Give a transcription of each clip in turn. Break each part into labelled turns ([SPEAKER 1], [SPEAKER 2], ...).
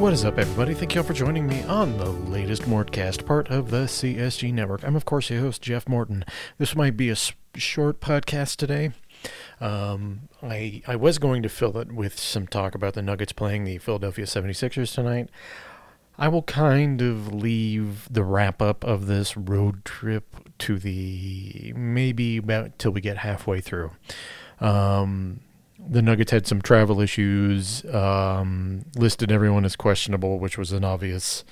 [SPEAKER 1] What is up, everybody? Thank you all for joining me on the latest Mortcast, part of the CSG Network. I'm, of course, your host, Jeff Morton. This might be a short podcast today. Um, I I was going to fill it with some talk about the Nuggets playing the Philadelphia 76ers tonight. I will kind of leave the wrap up of this road trip to the maybe about till we get halfway through. Um, the Nuggets had some travel issues, um, listed everyone as questionable, which was an obvious,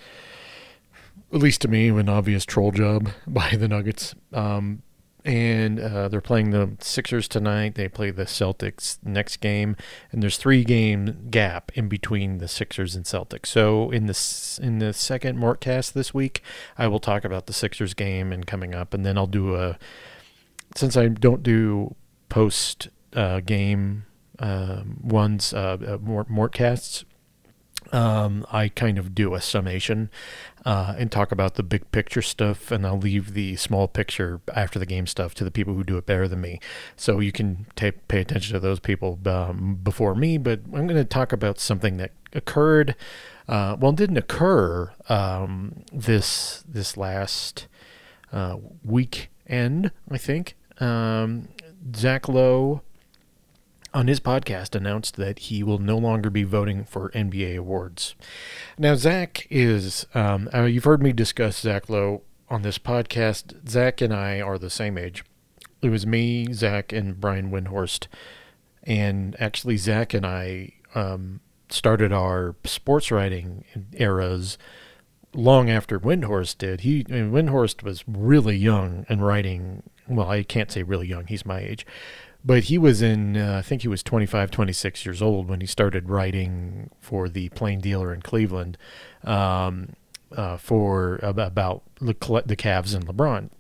[SPEAKER 1] at least to me, an obvious troll job by the Nuggets. Um, and uh, they're playing the Sixers tonight. They play the Celtics next game, and there's three game gap in between the Sixers and Celtics. So in the in the second Mortcast this week, I will talk about the Sixers game and coming up, and then I'll do a since I don't do post uh, game um, ones uh, uh, Mort Mortcasts. Um, I kind of do a summation uh, and talk about the big picture stuff, and I'll leave the small picture after the game stuff to the people who do it better than me. So you can ta pay attention to those people um, before me, but I'm going to talk about something that occurred. Uh, well, didn't occur um, this this last uh, weekend, I think. Um, Zach Lowe on his podcast announced that he will no longer be voting for NBA awards. Now, Zach is, um, uh, you've heard me discuss Zach Lowe on this podcast. Zach and I are the same age. It was me, Zach, and Brian Windhorst. And actually, Zach and I um, started our sports writing eras long after Windhorst did. He I mean, Windhorst was really young and writing. Well, I can't say really young. He's my age but he was in uh, i think he was 25 26 years old when he started writing for the plain dealer in cleveland um, uh, for about the Cavs and lebron.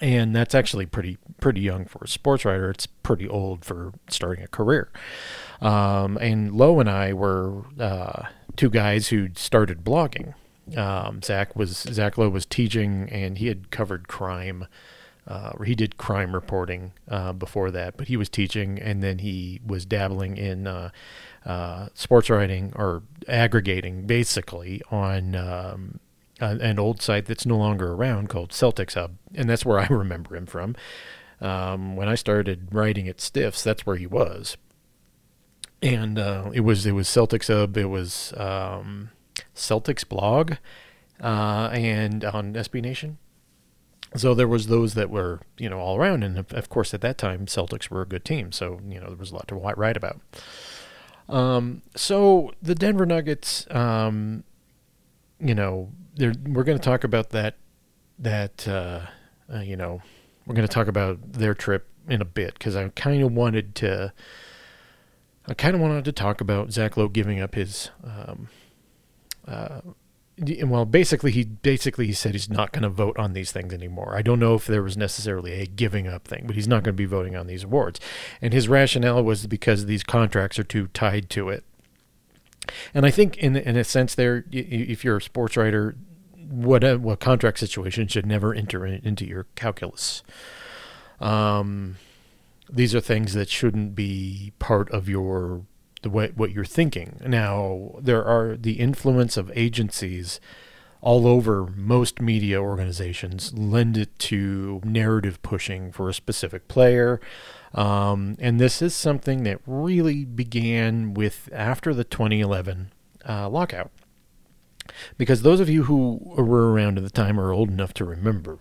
[SPEAKER 1] And that's actually pretty pretty young for a sports writer. It's pretty old for starting a career. Um, and lowe and i were uh, two guys who started blogging. Um, zach was zach lowe was teaching and he had covered crime uh, he did crime reporting uh, before that, but he was teaching, and then he was dabbling in uh, uh sports writing or aggregating, basically on um, an old site that's no longer around called Celtics Hub, and that's where I remember him from. Um, when I started writing at Stiffs, that's where he was, and uh, it was it was Celtics Hub, it was um, Celtics blog, uh, and on SB Nation so there was those that were you know all around and of, course at that time celtics were a good team so you know there was a lot to write about. Um, so the denver nuggets um, you know we're going to talk about that that uh, uh, you know we're going to talk about their trip in a bit because i kind of wanted to i kind of wanted to talk about zach lowe giving up his um, uh, well, basically, he basically he said he's not going to vote on these things anymore. I don't know if there was necessarily a giving up thing, but he's not going to be voting on these awards. And his rationale was because these contracts are too tied to it. And I think, in in a sense, there, if you're a sports writer, what a, what contract situation should never enter into your calculus. Um, these are things that shouldn't be part of your the way what you're thinking. Now, there are the influence of agencies all over most media organizations lend it to narrative pushing for a specific player. Um, and this is something that really began with after the 2011 uh, lockout. Because those of you who were around at the time are old enough to remember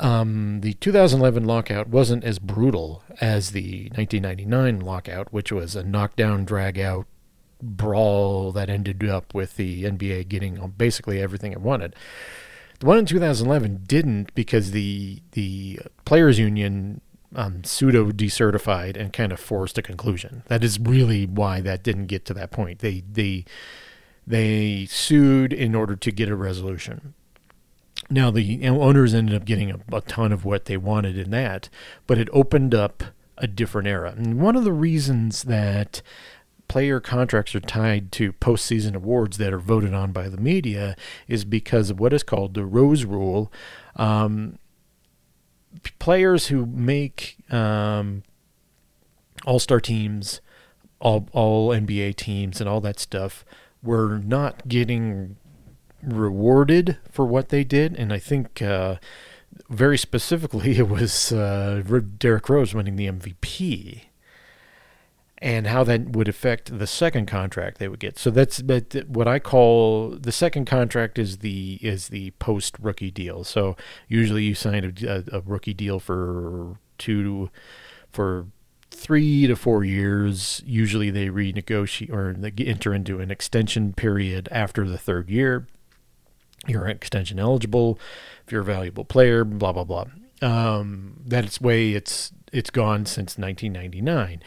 [SPEAKER 1] um, the 2011 lockout wasn't as brutal as the 1999 lockout, which was a knockdown, drag out brawl that ended up with the NBA getting basically everything it wanted. The one in 2011 didn't because the the players' union um, pseudo decertified and kind of forced a conclusion. That is really why that didn't get to that point. They they they sued in order to get a resolution. Now, the owners ended up getting a, a ton of what they wanted in that, but it opened up a different era. And one of the reasons that player contracts are tied to postseason awards that are voted on by the media is because of what is called the Rose Rule. Um, players who make um, All Star teams, all all NBA teams, and all that stuff were not getting rewarded for what they did, and I think uh, very specifically it was uh, Derrick Rose winning the MVP and how that would affect the second contract they would get. So that's what I call the second contract is the is the post rookie deal. So usually you sign a, a, rookie deal for two for three to four years. Usually they renegotiate or they enter into an extension period after the third year. You're extension eligible if you're a valuable player. Blah blah blah. Um, that's way it's it's gone since 1999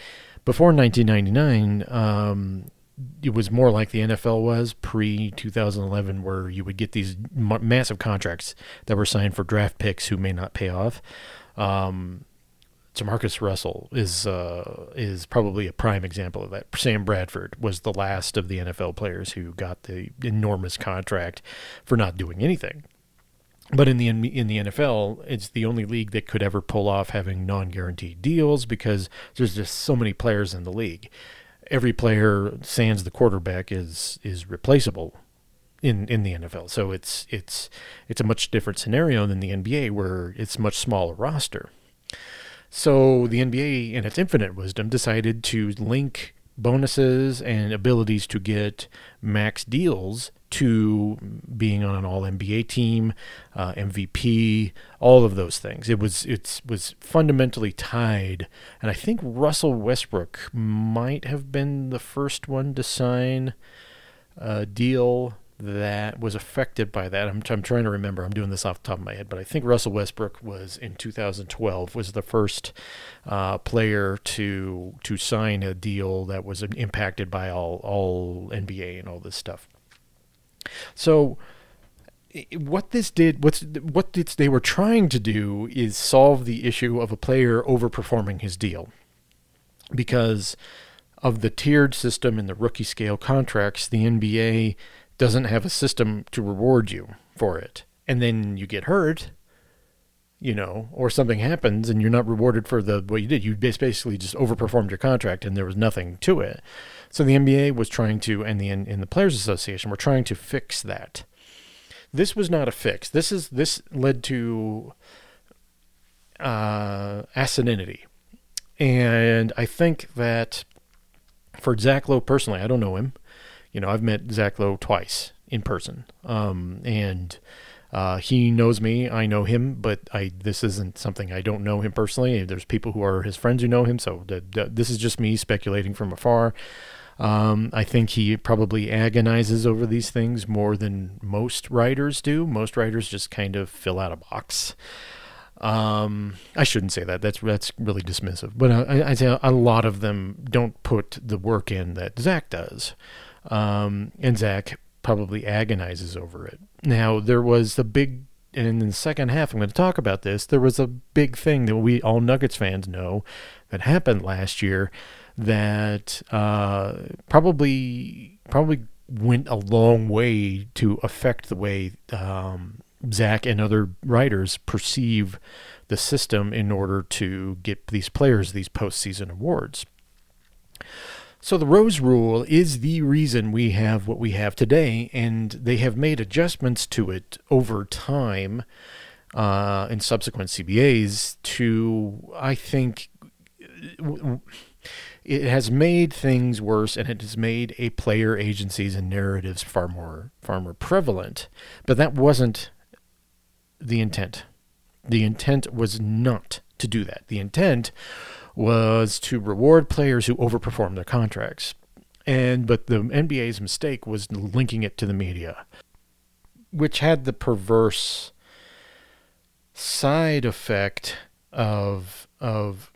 [SPEAKER 1] before 1999, um, it was more like the NFL was pre 2011, where you would get these m- massive contracts that were signed for draft picks who may not pay off. Um, Jamarcus Russell is uh, is probably a prime example of that. Sam Bradford was the last of the NFL players who got the enormous contract for not doing anything. But in the in the NFL, it's the only league that could ever pull off having non-guaranteed deals because there's just so many players in the league. Every player, sans the quarterback, is is replaceable in in the NFL. So it's it's it's a much different scenario than the NBA, where it's much smaller roster. So the NBA, in its infinite wisdom, decided to link bonuses and abilities to get max deals to being on an All NBA team, uh, MVP, all of those things. It was it was fundamentally tied, and I think Russell Westbrook might have been the first one to sign a deal that was affected by that. I'm, I'm trying to remember. I'm doing this off the top of my head, but I think Russell Westbrook was in 2012 was the first uh, player to to sign a deal that was impacted by all all NBA and all this stuff. So what this did what's what they were trying to do is solve the issue of a player overperforming his deal because of the tiered system and the rookie scale contracts the NBA doesn't have a system to reward you for it and then you get hurt you know or something happens and you're not rewarded for the what you did you basically just overperformed your contract and there was nothing to it so the NBA was trying to, and the in the Players Association were trying to fix that. This was not a fix. This is this led to uh, asininity, and I think that for Zach Lowe personally, I don't know him. You know, I've met Zach Lowe twice in person, um, and uh, he knows me. I know him, but I this isn't something I don't know him personally. There's people who are his friends who know him, so this is just me speculating from afar. Um, I think he probably agonizes over these things more than most writers do. Most writers just kind of fill out a box. Um, I shouldn't say that. That's that's really dismissive. But I, I say a lot of them don't put the work in that Zach does, um, and Zach probably agonizes over it. Now there was the big, and in the second half, I'm going to talk about this. There was a big thing that we all Nuggets fans know that happened last year that uh, probably probably went a long way to affect the way um, Zach and other writers perceive the system in order to get these players these postseason awards. So the Rose Rule is the reason we have what we have today, and they have made adjustments to it over time uh, in subsequent CBAs to, I think. It has made things worse and it has made a player agencies and narratives far more far more prevalent but that wasn't the intent the intent was not to do that the intent was to reward players who overperform their contracts and but the NBA's mistake was linking it to the media which had the perverse side effect of of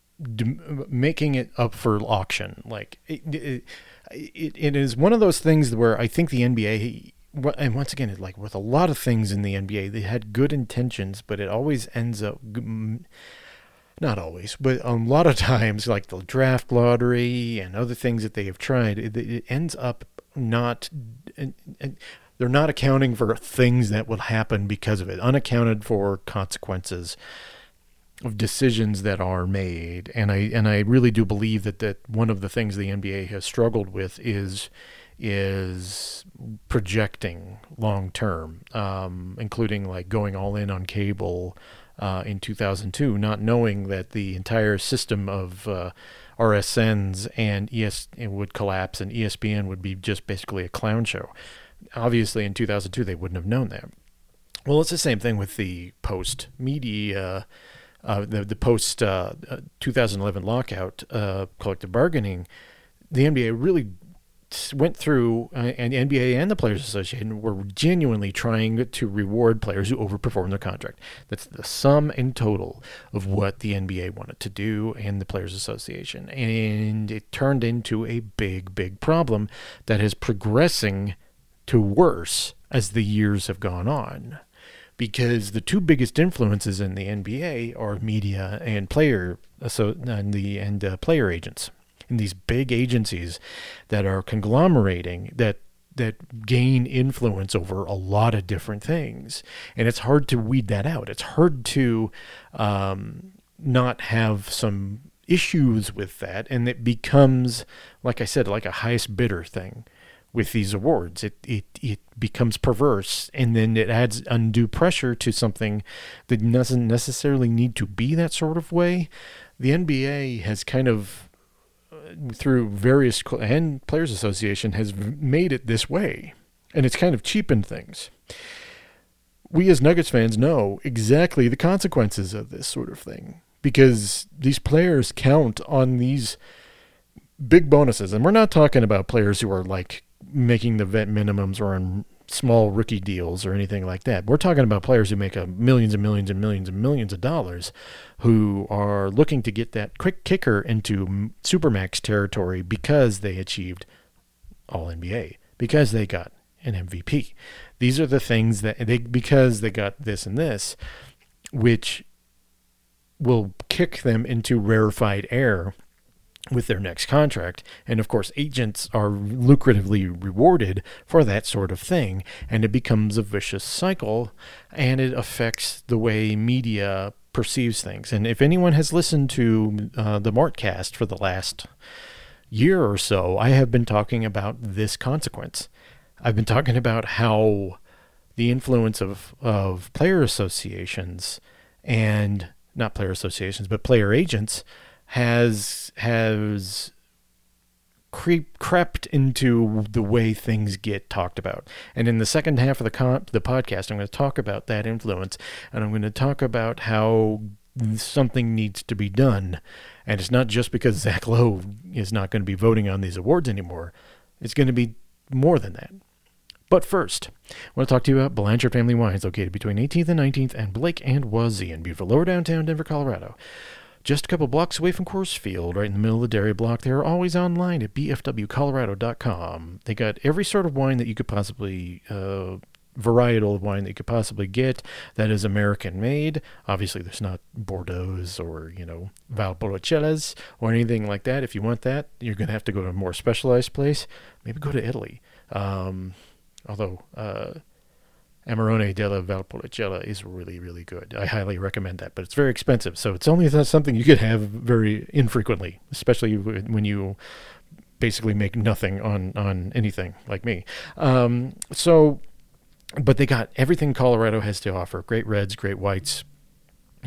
[SPEAKER 1] making it up for auction. Like it, it, it, it is one of those things where I think the NBA, and once again, like with a lot of things in the NBA, they had good intentions, but it always ends up. Not always, but a lot of times, like the draft lottery and other things that they have tried, it, it ends up not. And, and, they're not accounting for things that will happen because of it, unaccounted for consequences of decisions that are made, and I and I really do believe that that one of the things the NBA has struggled with is is projecting long term, um, including like going all in on cable uh, in 2002, not knowing that the entire system of uh, RSNs and ES would collapse and ESPN would be just basically a clown show. Obviously, in 2002, they wouldn't have known that. Well, it's the same thing with the post media, uh, the the post uh, 2011 lockout uh, collective bargaining. The NBA really went through, uh, and the NBA and the Players Association were genuinely trying to reward players who overperform their contract. That's the sum and total of what the NBA wanted to do and the Players Association. And it turned into a big, big problem that is progressing to worse as the years have gone on. Because the two biggest influences in the NBA are media and player, so and the and uh, player agents in these big agencies that are conglomerating that that gain influence over a lot of different things, and it's hard to weed that out. It's hard to um, not have some issues with that, and it becomes, like I said, like a highest bidder thing with these awards. It it it becomes perverse, and then it adds undue pressure to something that doesn't necessarily need to be that sort of way. The NBA has kind of through various and players association has made it this way and it's kind of cheapened things. We as nuggets fans know exactly the consequences of this sort of thing because these players count on these big bonuses and we're not talking about players who are like making the vet minimums or on small rookie deals or anything like that. We're talking about players who make millions and millions and millions and millions of dollars who are looking to get that quick kicker into supermax territory because they achieved all NBA, because they got an MVP. These are the things that they because they got this and this which will kick them into rarefied air with their next contract. And of course, agents are lucratively rewarded for that sort of thing. And it becomes a vicious cycle and it affects the way media perceives things. And if anyone has listened to uh, the Mortcast for the last year or so, I have been talking about this consequence. I've been talking about how the influence of, of player associations and not player associations, but player agents has has creep crept into the way things get talked about. And in the second half of the con- the podcast, I'm going to talk about that influence, and I'm going to talk about how something needs to be done. And it's not just because Zach Lowe is not going to be voting on these awards anymore. It's going to be more than that. But first, I want to talk to you about Blanchard Family Wines, located between 18th and 19th and Blake and Wazee in beautiful lower downtown Denver, Colorado. Just a couple blocks away from Coors Field, right in the middle of the dairy block. They're always online at bfwcolorado.com. They got every sort of wine that you could possibly, uh, varietal of wine that you could possibly get that is American made. Obviously, there's not Bordeaux's or, you know, Valpolicella's or anything like that. If you want that, you're going to have to go to a more specialized place. Maybe go to Italy. Um, although, uh, Amarone della Valpolicella is really, really good. I highly recommend that, but it's very expensive. So it's only something you could have very infrequently, especially when you basically make nothing on, on anything like me. Um, so, but they got everything Colorado has to offer great reds, great whites,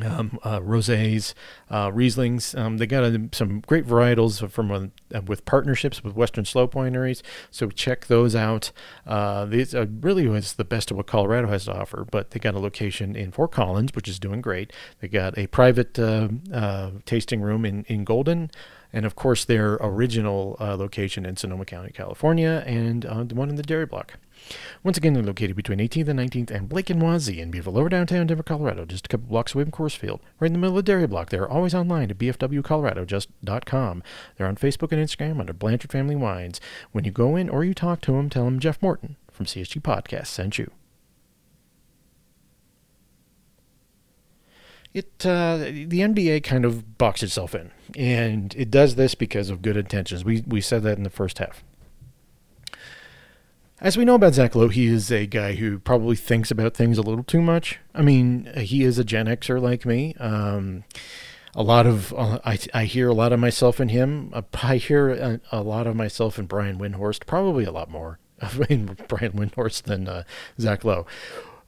[SPEAKER 1] um, uh, rosés, uh, Rieslings. Um, they got uh, some great varietals from uh, with partnerships with Western Slope wineries. So check those out. Uh, these uh, really was the best of what Colorado has to offer. But they got a location in Fort Collins, which is doing great. They got a private uh, tasting room in in Golden and of course their original uh, location in Sonoma County, California, and uh, the one in the Dairy Block. Once again, they're located between 18th and 19th and Blake and Wazee in beautiful lower downtown Denver, Colorado, just a couple blocks away from Coors Field, right in the middle of the Dairy Block. They're always online at bfwcolorado.com. They're on Facebook and Instagram under Blanchard Family Wines. When you go in or you talk to them, tell them Jeff Morton from CSG Podcast sent you. It uh, the NBA kind of boxed itself in, and it does this because of good intentions. We we said that in the first half. As we know about Zach Lowe, he is a guy who probably thinks about things a little too much. I mean, he is a Gen Xer like me. Um, a lot of uh, I, I hear a lot of myself in him. Uh, I hear a, a, lot of myself in Brian Windhorst, probably a lot more in Brian Windhorst than uh, Zach Lowe.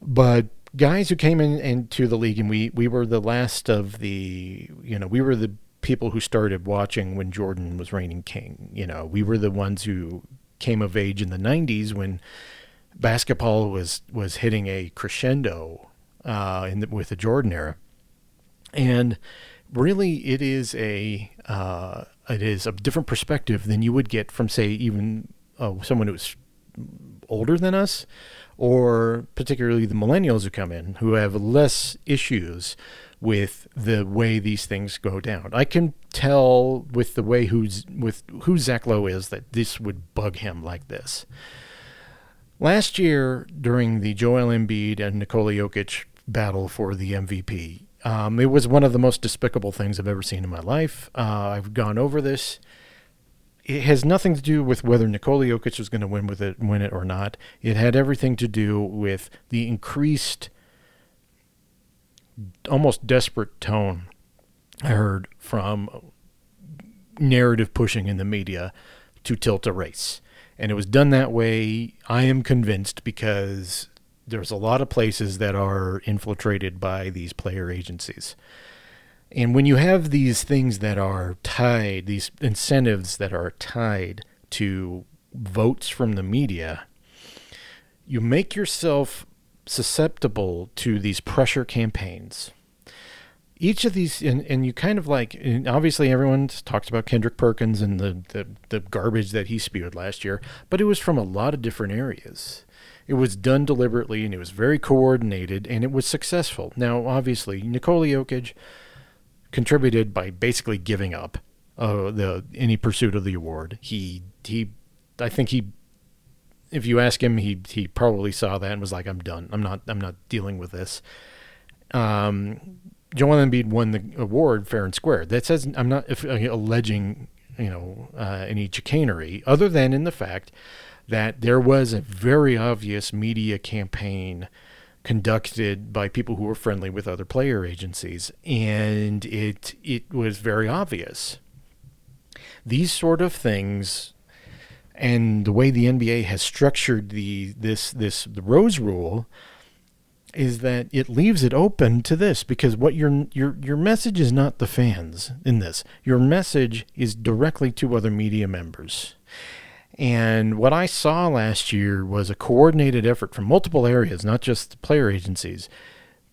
[SPEAKER 1] But guys who came in into the league, and we we were the last of the you know we were the people who started watching when Jordan was reigning king. You know, we were the ones who came of age in the '90s when basketball was was hitting a crescendo uh, in the, with the Jordan era, and really it is a uh, it is a different perspective than you would get from say even uh, someone who's older than us or particularly the millennials who come in who have less issues with the way these things go down. I can tell with the way who's with who Zach Lowe is that this would bug him like this. Last year during the Joel Embiid and Nikola Jokic battle for the MVP, um, it was one of the most despicable things I've ever seen in my life. Uh, I've gone over this. It has nothing to do with whether Nikola Jokic was going to win with it, win it or not. It had everything to do with the increased, almost desperate tone I heard from narrative pushing in the media to tilt a race. And it was done that way, I am convinced, because there's a lot of places that are infiltrated by these player agencies. And when you have these things that are tied, these incentives that are tied to votes from the media, you make yourself susceptible to these pressure campaigns. Each of these, and, and you kind of like, obviously everyone talks about Kendrick Perkins and the, the, the garbage that he spewed last year, but it was from a lot of different areas. It was done deliberately and it was very coordinated and it was successful. Now, obviously, Nikola Jokic contributed by basically giving up uh, the any pursuit of the award. He he, I think he, if you ask him, he he probably saw that and was like, "I'm done. I'm not I'm not dealing with this." Um, Joel Embiid won the award fair and square. That says I'm not if, uh, alleging you know uh, any chicanery, other than in the fact that there was a very obvious media campaign conducted by people who were friendly with other player agencies, and it it was very obvious. These sort of things, and the way the NBA has structured the this this the Rose Rule, is that it leaves it open to this because what your your your message is not the fans in this. Your message is directly to other media members. And what I saw last year was a coordinated effort from multiple areas, not just the player agencies,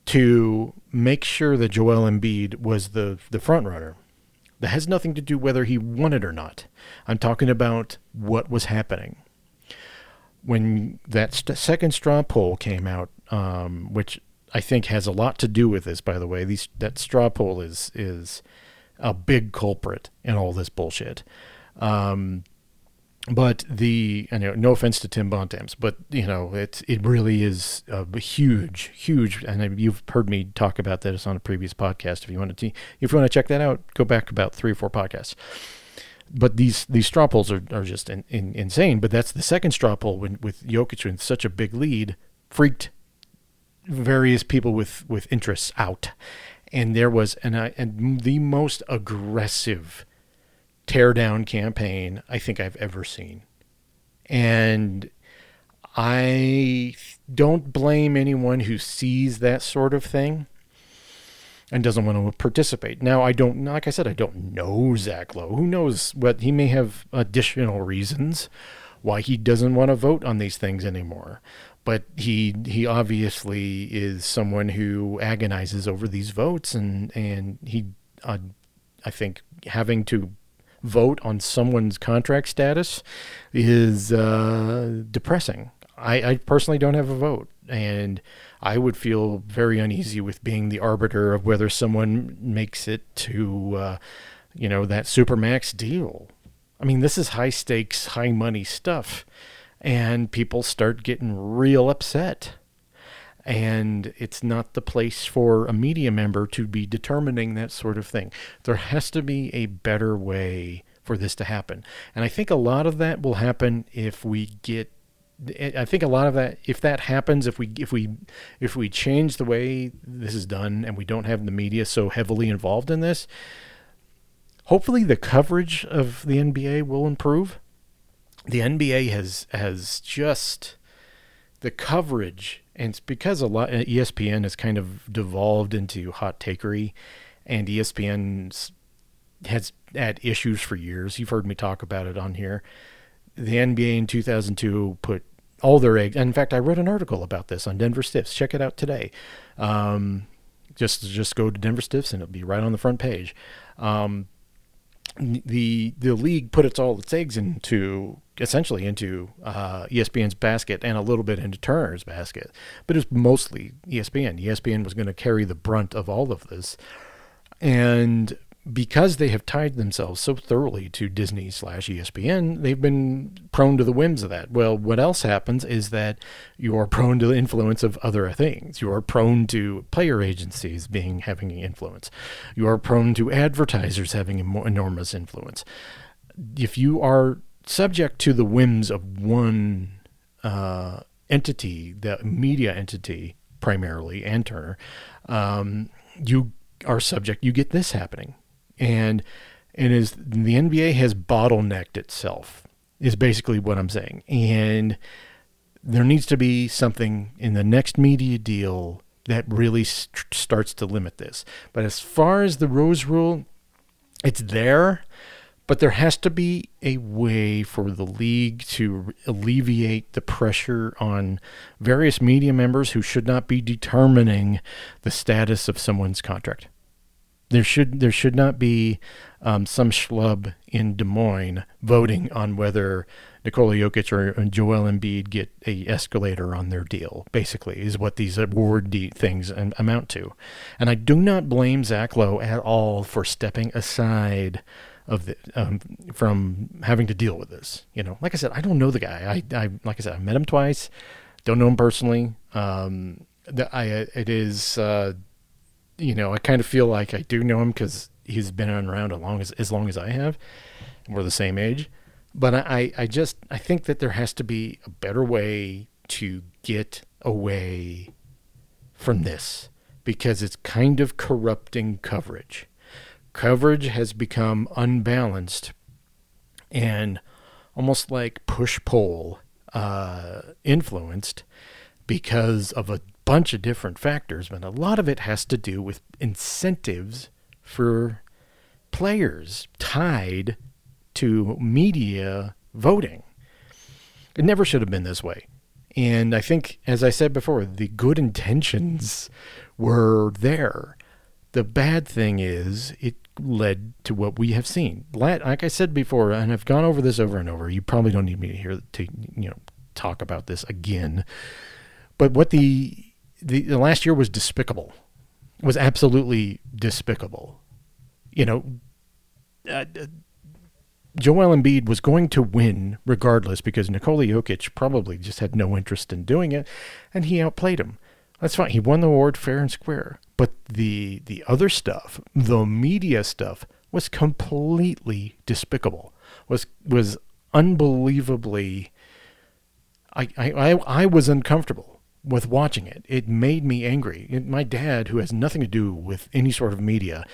[SPEAKER 1] to make sure that Joel Embiid was the, the front runner. That has nothing to do whether he won it or not. I'm talking about what was happening. When that st- second straw poll came out, um, which I think has a lot to do with this, by the way, these, that straw poll is is a big culprit in all this bullshit. Um, but the you know, no offense to Tim Bontemps, but you know it it really is a huge, huge, and you've heard me talk about this on a previous podcast. If you want to, if you want to check that out, go back about three or four podcasts. But these these straw polls are, are just in, in, insane. But that's the second straw poll when, with Jokic with such a big lead, freaked various people with with interests out, and there was and uh, and the most aggressive teardown campaign I think I've ever seen. And I don't blame anyone who sees that sort of thing and doesn't want to participate. Now, I don't, like I said, I don't know Zach Lowe. Who knows what he may have additional reasons why he doesn't want to vote on these things anymore. But he he obviously is someone who agonizes over these votes, and and he, uh, I think, having to vote on someone's contract status is uh, depressing. I, I personally don't have a vote, and I would feel very uneasy with being the arbiter of whether someone makes it to, uh, you know, that supermax deal. I mean, this is high stakes, high money stuff, and people start getting real upset. And it's not the place for a media member to be determining that sort of thing. There has to be a better way for this to happen. And I think a lot of that will happen if we get I think a lot of that, if that happens, if we if we if we change the way this is done, and we don't have the media so heavily involved in this, hopefully the coverage of the NBA will improve. The NBA has has just the coverage, and it's because a lot ESPN has kind of devolved into hot takery, and ESPN has had issues for years. You've heard me talk about it on here. The NBA in 2002 put all their eggs. In fact, I wrote an article about this on Denver Stiffs. Check it out today. Um, just just go to Denver Stiffs and it'll be right on the front page. Um, the the league put its all its eggs into essentially into uh, ESPN's basket and a little bit into Turner's basket, but it was mostly ESPN. ESPN was going to carry the brunt of all of this, and because they have tied themselves so thoroughly to Disney slash ESPN, they've been prone to the whims of that. Well, what else happens is that you are prone to the influence of other things. You are prone to player agencies being having influence. You are prone to advertisers having enormous influence. If you are subject to the whims of one uh, entity, the media entity primarily, and Turner, um, you are subject. You get this happening and and is the NBA has bottlenecked itself is basically what I'm saying. And there needs to be something in the next media deal that really st- starts to limit this. But as far as the Rose Rule, it's there, but there has to be a way for the league to alleviate the pressure on various media members who should not be determining the status of someone's contract. There should there should not be um, some schlub in Des Moines voting on whether Nikola Jokic or Joel Embiid get a escalator on their deal. Basically, is what these award de- things amount to. And I do not blame Zach Lowe at all for stepping aside of the um, from having to deal with this. You know, like I said, I don't know the guy. I, I like I said, I met him twice. Don't know him personally. Um, the, I it is. Uh, you know, I kind of feel like I do know him because he's been around as long as as long as I have. We're the same age, but I I just I think that there has to be a better way to get away from this because it's kind of corrupting coverage. Coverage has become unbalanced and almost like push pull uh, influenced because of a bunch of different factors, but a lot of it has to do with incentives for players tied to media voting. It never should have been this way. And I think, as I said before, the good intentions were there. The bad thing is, it led to what we have seen. Like I said before, and I've gone over this over and over. You probably don't need me to hear to you know talk about this again. But what the the, the last year was despicable, was absolutely despicable. You know, uh, uh, Joel Embiid was going to win regardless because Nikola Jokic probably just had no interest in doing it, and he outplayed him. That's fine. He won the award fair and square. But the the other stuff, the media stuff, was completely despicable. Was was unbelievably. I I I, I was uncomfortable with watching it. It made me angry. It, my dad, who has nothing to do with any sort of media,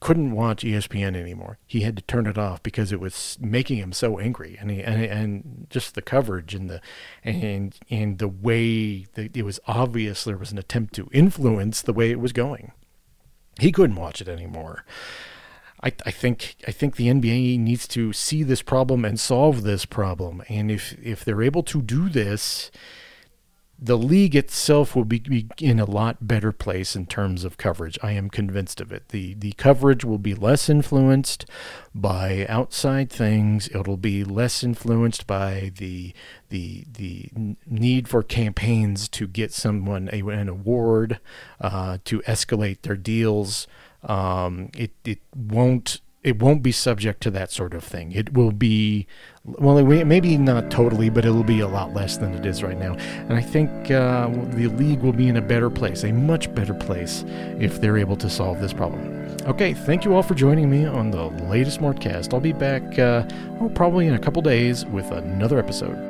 [SPEAKER 1] couldn't watch ESPN anymore. He had to turn it off because it was making him so angry, and he, and and just the coverage and the and and the way that it was obvious there was an attempt to influence the way it was going. He couldn't watch it anymore. I, I think I think the NBA needs to see this problem and solve this problem, and if if they're able to do this the league itself will be, be, in a lot better place in terms of coverage. I am convinced of it. The the coverage will be less influenced by outside things. It'll be less influenced by the the the need for campaigns to get someone a, an award, uh, to escalate their deals. Um, it it won't it won't be subject to that sort of thing. It will be, well, maybe not totally, but it'll be a lot less than it is right now. And I think uh, the league will be in a better place, a much better place, if they're able to solve this problem. Okay, thank you all for joining me on the latest Mortcast. I'll be back, uh, oh, probably in a couple days with another episode.